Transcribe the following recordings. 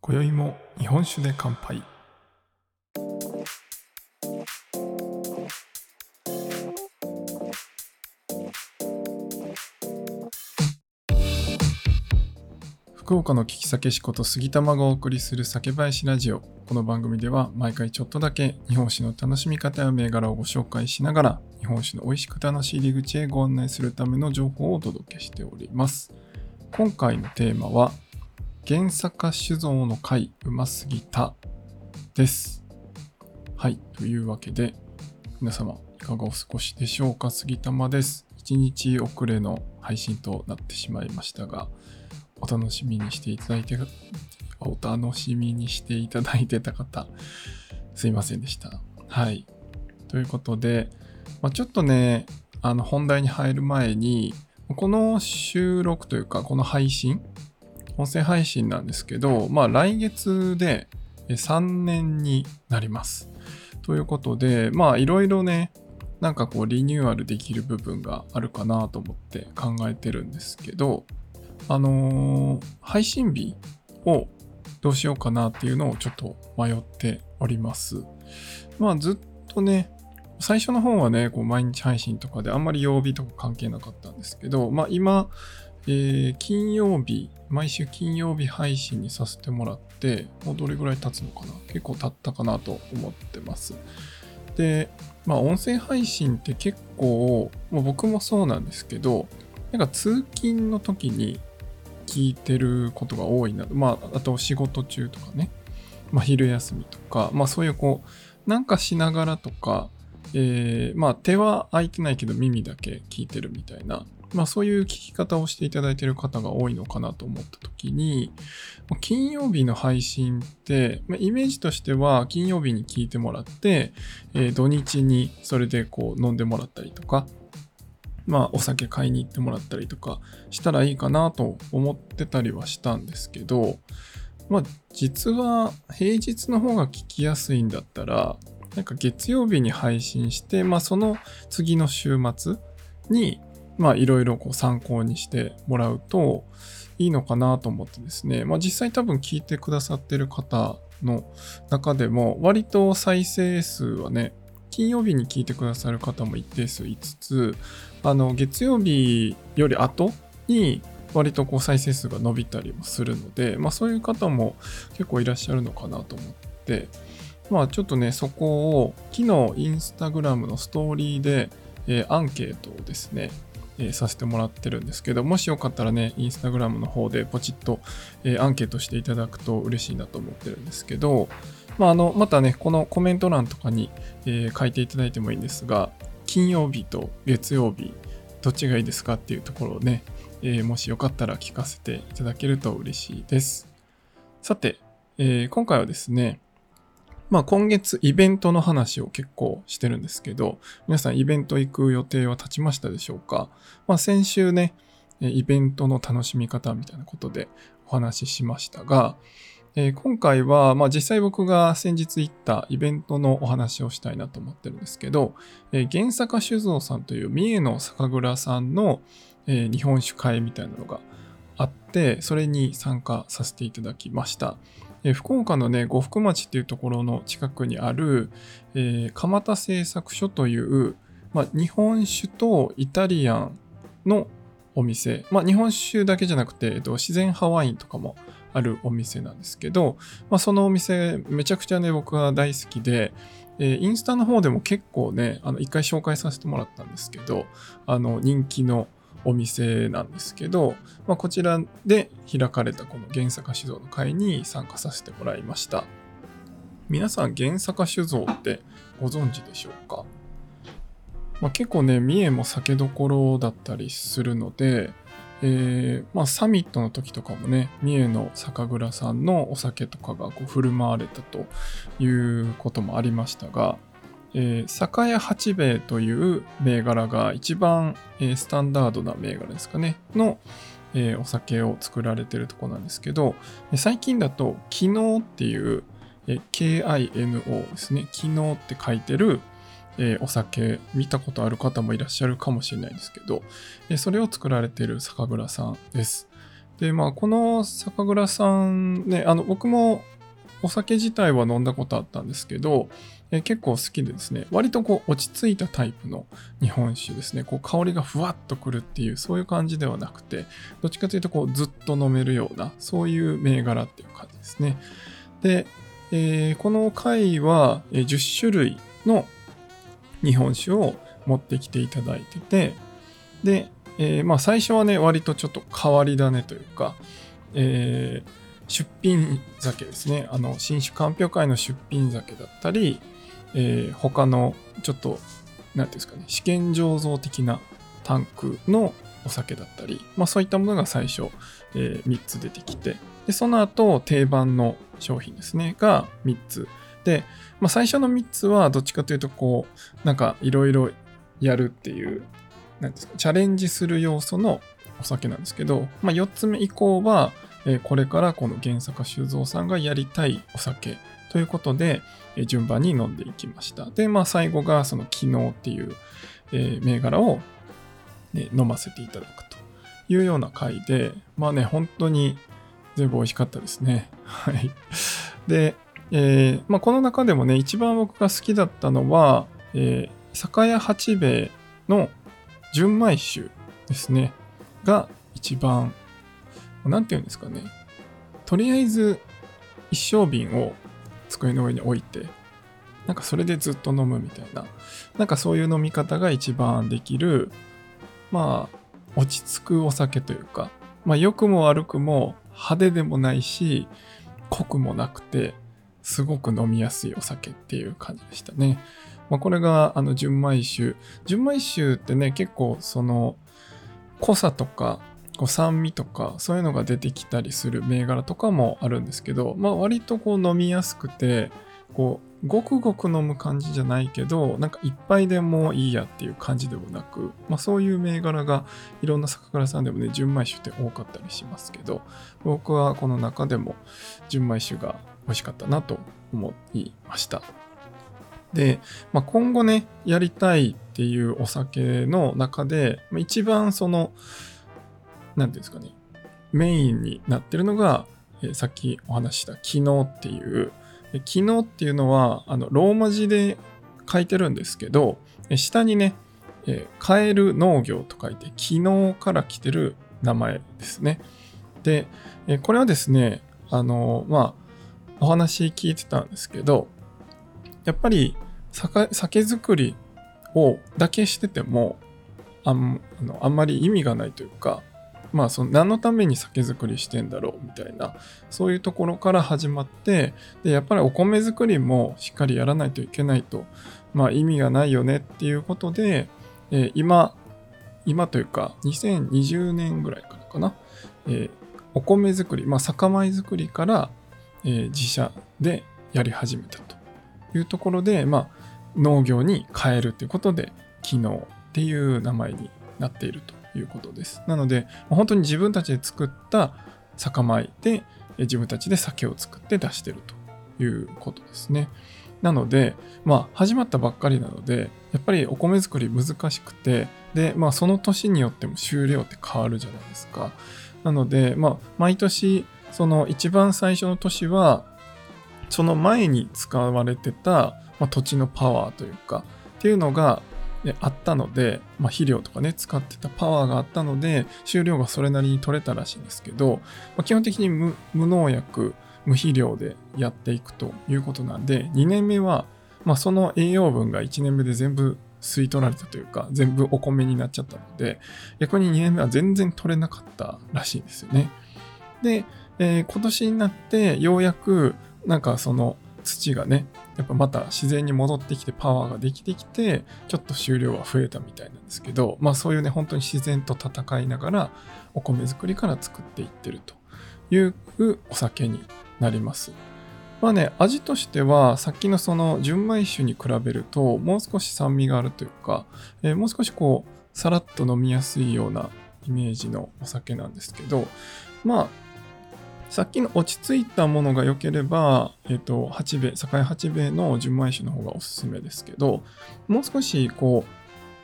今宵も日本酒で乾杯。福岡の聞き酒師こと杉玉がお送りする酒林ラジオこの番組では毎回ちょっとだけ日本酒の楽しみ方や銘柄をご紹介しながら日本酒の美味しく楽しい入り口へご案内するための情報をお届けしております今回のテーマは原坂酒造の回うますぎたです。はい。というわけで、皆様いかがお過ごしでしょうか？杉玉です。1日遅れの配信となってしまいましたが、お楽しみにしていただいて、お楽しみにしていただいてた方、すいませんでした。はい。ということで、まあ、ちょっとね、あの本題に入る前に、この収録というか、この配信、音声配信なんですけど、まあ来月で3年になります。ということで、まあいろいろね、なんかこうリニューアルできる部分があるかなと思って考えてるんですけど、あのー配信日をどうしようかなっていうのをちょっと迷っております。まあずっとね、最初の方はね、こう毎日配信とかであんまり曜日とか関係なかったんですけど、まあ今、えー金曜日、毎週金曜日配信にさせてもらって、もうどれぐらい経つのかな結構経ったかなと思ってます。で、まあ音声配信って結構、もう僕もそうなんですけど、なんか通勤の時に聞いてることが多いな。まあ、あと仕事中とかね、まあ昼休みとか、まあそういうこう、なんかしながらとか、えーまあ手は空いてないけど耳だけ聞いてるみたいな、まあそういう聞き方をしていただいてる方が多いのかなと思った時に、金曜日の配信って、まあイメージとしては金曜日に聞いてもらって、えー土日にそれでこう飲んでもらったりとか、まあお酒買いに行ってもらったりとかしたらいいかなと思ってたりはしたんですけど、まあ実は平日の方が聞きやすいんだったら、なんか月曜日に配信して、まあその次の週末に、まあいろいろこう参考にしてもらうといいのかなと思ってですね、まあ実際多分聞いてくださってる方の中でも割と再生数はね、金曜日に聞いてくださる方も一定数いつつ、あの月曜日より後に割とこう再生数が伸びたりもするので、まあそういう方も結構いらっしゃるのかなと思って、まあちょっとね、そこを昨日インスタグラムのストーリーで、えーアンケートをですね、えーさせてもらってるんですけど、もしよかったらね、インスタグラムの方でポチッと、えーアンケートしていただくと嬉しいなと思ってるんですけど、まあ、あの、またね、このコメント欄とかに、えー書いていただいてもいいんですが、金曜日と月曜日、どっちがいいですかっていうところをね、えーもしよかったら聞かせていただけると嬉しいです。さて、えー今回はですね、まあ今月イベントの話を結構してるんですけど、皆さんイベント行く予定は立ちましたでしょうか？まあ先週ね、イベントの楽しみ方みたいなことでお話ししましたが、えー今回は、まあ、実際僕が先日行ったイベントのお話をしたいなと思ってるんですけど、えー原坂酒造さんという三重の酒蔵さんの、えー日本酒会みたいなのがあって、それに参加させていただきました。えー福岡のね、呉服町っていうところの近くにある、えー蒲田製作所という、まあ、日本酒とイタリアンのお店、まあ、日本酒だけじゃなくて、えっと、自然派ワインとかもあるお店なんですけど、まあ、そのお店めちゃくちゃね僕は大好きで、えーインスタの方でも結構ねあの一回紹介させてもらったんですけどあの人気のお店なんですけど、まあ、こちらで開かれたこの原坂酒造の会に参加させてもらいました。皆さん原坂酒造ってご存知でしょうか、まあ、結構ね三重も酒どころだったりするのでえーまあ、サミットの時とかもね三重の酒蔵さんのお酒とかがこう振る舞われたということもありましたが、えー酒屋八兵衛という銘柄が一番、えースタンダードな銘柄ですかねの、えー、お酒を作られてるとこなんですけど、最近だと、昨日っていう、えー、KINO ですね。昨日って書いてる、えー、お酒見たことある方もいらっしゃるかもしれないですけど、えー、それを作られている酒蔵さんです。で、まあ、この酒蔵さんね、あの、僕もお酒自体は飲んだことあったんですけど、えー、結構好きでですね、割とこう落ち着いたタイプの日本酒ですね、こう香りがふわっとくるっていう、そういう感じではなくて、どっちかというとこうずっと飲めるような、そういう銘柄っていう感じですね。で、えー、この回は10種類の日本酒を持ってきていただいてて、で、えー、まあ最初はね、割とちょっと変わり種というか、えー、出品酒ですね。あの、新酒鑑評会の出品酒だったり、えー、他のちょっと、なんていうんですかね、試験醸造的なタンクのお酒だったり、まあそういったものが最初、えー、3つ出てきて、で、その後定番の商品ですね、が3つ。で、まあ最初の3つはどっちかというと、こう、なんかいろいろやるっていう、なんですか、チャレンジする要素のお酒なんですけど、まあ4つ目以降は、え、これからこの原坂修造さんがやりたいお酒ということで、え、順番に飲んでいきました。で、まあ最後がその昨日っていう、え、銘柄を、ね、飲ませていただくというような回で、まあね、本当に全部美味しかったですね。はい。で、えーまあ、この中でもね、一番僕が好きだったのは、えー、酒屋八兵衛の純米酒ですね。が一番なんて言うんですかね。とりあえず、一升瓶を机の上に置いて、なんかそれでずっと飲むみたいな、なんかそういう飲み方が一番できる、まあ、落ち着くお酒というか、まあ、良くも悪くも派手でもないし、濃くもなくて、すごく飲みやすいお酒っていう感じでしたね。まあ、これが、あの、純米酒。純米酒ってね、結構その、濃さとかこう酸味とかそういうのが出てきたりする銘柄とかもあるんですけど、まあ、割とこう飲みやすくてこうごくごく飲む感じじゃないけどなんか一杯でもいいやっていう感じでもなく、まあ、そういう銘柄がいろんな酒蔵さんでもね純米酒って多かったりしますけど僕はこの中でも純米酒が美味しかったなと思いましたで、まあ、今後ねやりたいっていうお酒の中で一番その何ていうんですかね、メインになってるのが、え、さっきお話した昨日っていう、昨日っていうのは、あの、ローマ字で書いてるんですけど、下にね、えー、カエル農業と書いて、昨日から来てる名前ですね。で、え、これはですね、あの、まあ、お話聞いてたんですけど、やっぱり酒酒造りをだけしててもあんあのあんまり意味がないというか、まあその何のために酒造りしてんだろうみたいなそういうところから始まってでやっぱりお米作りもしっかりやらないといけないとまあ意味がないよねっていうことで、えー、今今というか2020年ぐらいからかな、えー、お米作りまあ酒米作りから、え、自社でやり始めたというところでまあ農業に変えるということで機能っていう名前になっているということです。なので、本当に自分たちで作った酒米で自分たちで酒を作って出してるということですね。なので、まあ、始まったばっかりなので、やっぱりお米作り難しくて、で、まあ、その年によっても収量って変わるじゃないですか。なので、まあ、毎年、その一番最初の年は、その前に使われてた、まあ、土地のパワーというか、っていうのが、あったので、まあ、肥料とかね、使ってたパワーがあったので、収量がそれなりに取れたらしいんですけど、まあ、基本的に無農薬、無肥料でやっていくということなんで、2年目は、まあ、その栄養分が1年目で全部吸い取られたというか、全部お米になっちゃったので、逆に2年目は全然取れなかったらしいんですよね。で、え、今年になってようやくなんかその土がね、やっぱまた自然に戻ってきてパワーができてきて、ちょっと収量は増えたみたいなんですけど、まあそういうね、本当に自然と戦いながらお米作りから作っていってるというお酒になります。まあね、味としては、さっきのその純米酒に比べると、もう少し酸味があるというか、えー、もう少しこう、さらっと飲みやすいようなイメージのお酒なんですけど、まあ、さっきの落ち着いたものが良ければ、えっ、と、八兵衛、栄八兵衛の純米酒の方がおすすめですけど、もう少し、こ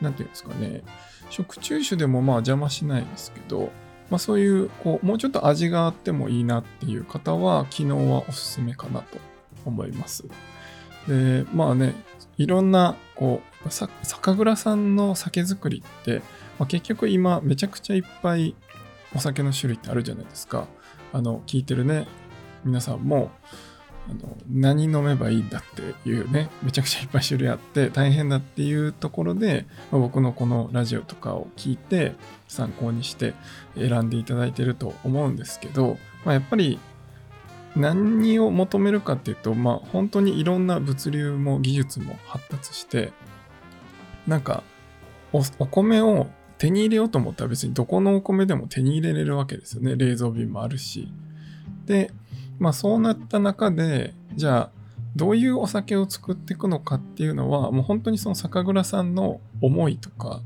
う、なんていうんですかね、食中酒でもまあ邪魔しないですけど、まあそういう、こう、もうちょっと味があってもいいなっていう方は、昨日はおすすめかなと思います。で、まあね、いろんな、こう、酒蔵さんの酒造りって、まあ、結局今めちゃくちゃいっぱいお酒の種類ってあるじゃないですか。あの、聞いてるね、皆さんも、あの何飲めばいいんだっていうね、めちゃくちゃいっぱい種類あって大変だっていうところで、まあ、僕のこのラジオとかを聞いて参考にして選んでいただいてると思うんですけど、まあ、やっぱり何を求めるかっていうと、まあ本当にいろんな物流も技術も発達して、なんかお米を手に入れようと思ったら別にどこのお米でも手に入れれるわけですよね。冷蔵瓶もあるし。で、まあそうなった中で、じゃあどういうお酒を作っていくのかっていうのは、もう本当にその酒蔵さんの思いとか、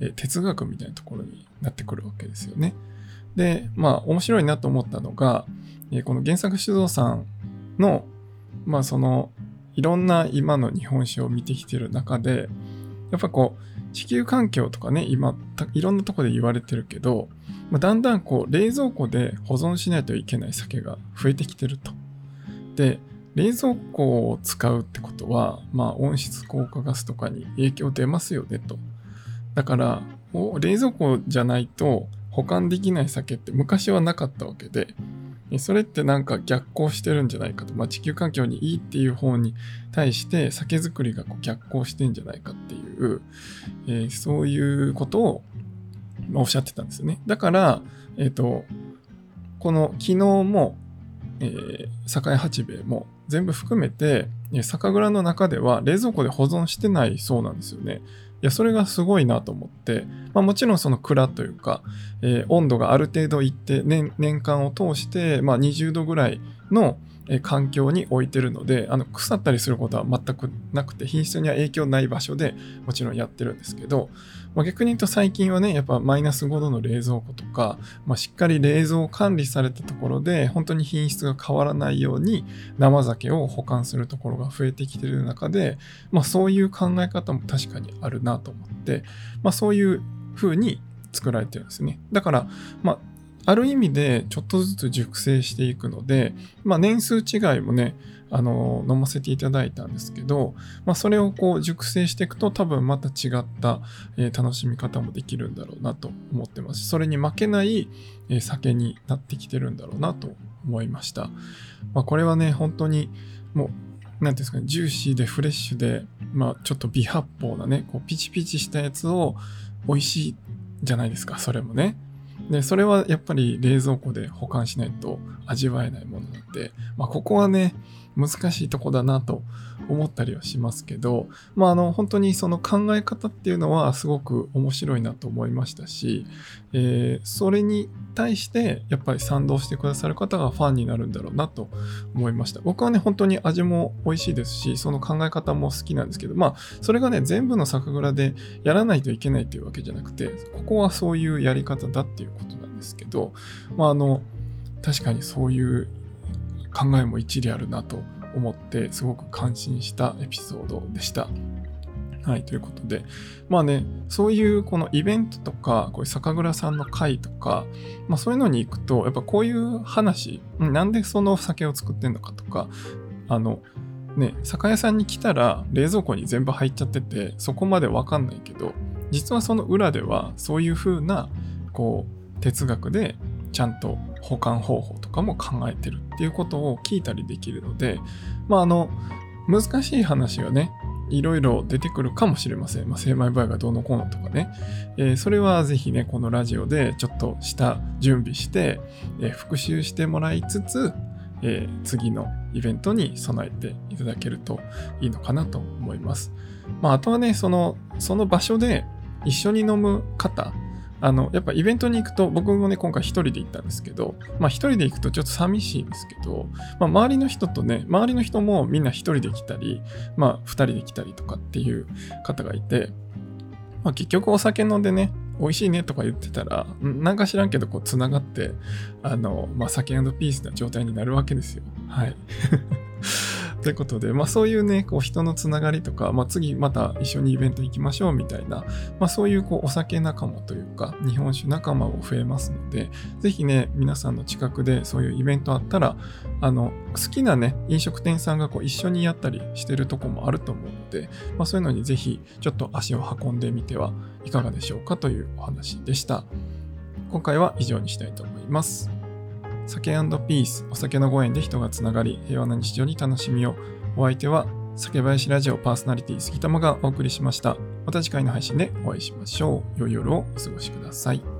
え哲学みたいなところになってくるわけですよね。で、まあ面白いなと思ったのが、えこの原作酒造さんの、まあその、いろんな今の日本酒を見てきてる中で、やっぱこう、地球環境とかね、今、いろんなとこで言われてるけど、まあ、だんだんこう、冷蔵庫で保存しないといけない酒が増えてきてると。で、冷蔵庫を使うってことは、まあ、温室効果ガスとかに影響出ますよねと。だから、冷蔵庫じゃないと保管できない酒って昔はなかったわけで、それってなんか逆行してるんじゃないかと、まあ、地球環境にいいっていう方に対して酒造りがこう逆行してんじゃないかっていう、えー、そういうことをおっしゃってたんですよね。だから、えっ、ー、と、この昨日も、えー、栄八兵衛も全部含めて、酒蔵の中では冷蔵庫で保存してないそうなんですよね。や、それがすごいなと思って、まあ、もちろんその蔵というか、えー、温度がある程度いって年、年間を通して、まあ、20度ぐらいの環境に置いてるので、あの腐ったりすることは全くなくて、品質には影響ない場所でもちろんやってるんですけど、まあ、逆に言うと最近はね、やっぱマイナス5度の冷蔵庫とか、まあ、しっかり冷蔵管理されたところで、本当に品質が変わらないように生酒を保管するところが増えてきてる中で、まあ、そういう考え方も確かにあるなと思って、まあ、そういう風に作られてるんですね。だから、まあある意味でちょっとずつ熟成していくので、まあ、年数違いもね、あの飲ませていただいたんですけど、まあ、それをこう熟成していくと多分また違った、えー、楽しみ方もできるんだろうなと思ってますそれに負けない、えー、酒になってきてるんだろうなと思いました。まあ、これはね、本当にもう何ていうんですかね、ジューシーでフレッシュで、まあ、ちょっと微発泡なね、こうピチピチしたやつを美味しいじゃないですか、それもね。で、それはやっぱり冷蔵庫で保管しないと味わえないものなんで、まあ、ここはね、難しいとこだなと思ったりはしますけど、まあ、あの、本当にその考え方っていうのはすごく面白いなと思いましたし、えー、それに対してやっぱり賛同してくださる方がファンになるんだろうなと思いました。僕はね、本当に味も美味しいですし、その考え方も好きなんですけど、まあ、それがね、全部の酒蔵でやらないといけないっていうわけじゃなくて、ここはそういうやり方だっていうことなんですけど、まあ、あの、確かにそういう考えも一理あるなと思ってすごく感心したエピソードでした。はい、ということで、まあね、そういうこのイベントとか、こういう酒蔵さんの会とか、まあそういうのに行くと、やっぱこういう話、なんでその酒を作ってんのかとか、あの、ね、酒屋さんに来たら冷蔵庫に全部入っちゃってて、そこまでわかんないけど、実はその裏ではそういう風な、こう、哲学でちゃんと保管方法とかも考えてるっていうことを聞いたりできるので、まあ、あの、難しい話がね、いろいろ出てくるかもしれません。まあ、精米場合がどうのこうのとかね。えー、それはぜひね、このラジオでちょっとした準備して、えー、復習してもらいつつ、えー、次のイベントに備えていただけるといいのかなと思います。まあ、あとはね、その、その場所で一緒に飲む方あの、やっぱイベントに行くと、僕もね、今回一人で行ったんですけど、まあ一人で行くとちょっと寂しいんですけど、まあ周りの人とね、周りの人もみんな一人で来たり、まあ二人で来たりとかっていう方がいて、まあ結局お酒飲んでね、美味しいねとか言ってたら、なんか知らんけど、こう、つながって、あの、まあ、酒ピースな状態になるわけですよ。はい。ということで、まあそういうね、こう人のつながりとか、まあ次また一緒にイベント行きましょうみたいな、まあそういうこうお酒仲間というか、日本酒仲間も増えますので、ぜひね、皆さんの近くでそういうイベントあったら、あの、好きなね、飲食店さんがこう一緒にやったりしてるとこもあると思うので、まあそういうのにぜひちょっと足を運んでみてはいかがでしょうかというお話でした。今回は以上にしたいと思います。酒ピース、お酒のご縁で人がつながり、平和な日常に楽しみを。お相手は、酒林ラジオパーソナリティ杉玉がお送りしました。また次回の配信でお会いしましょう。良い夜をお過ごしください。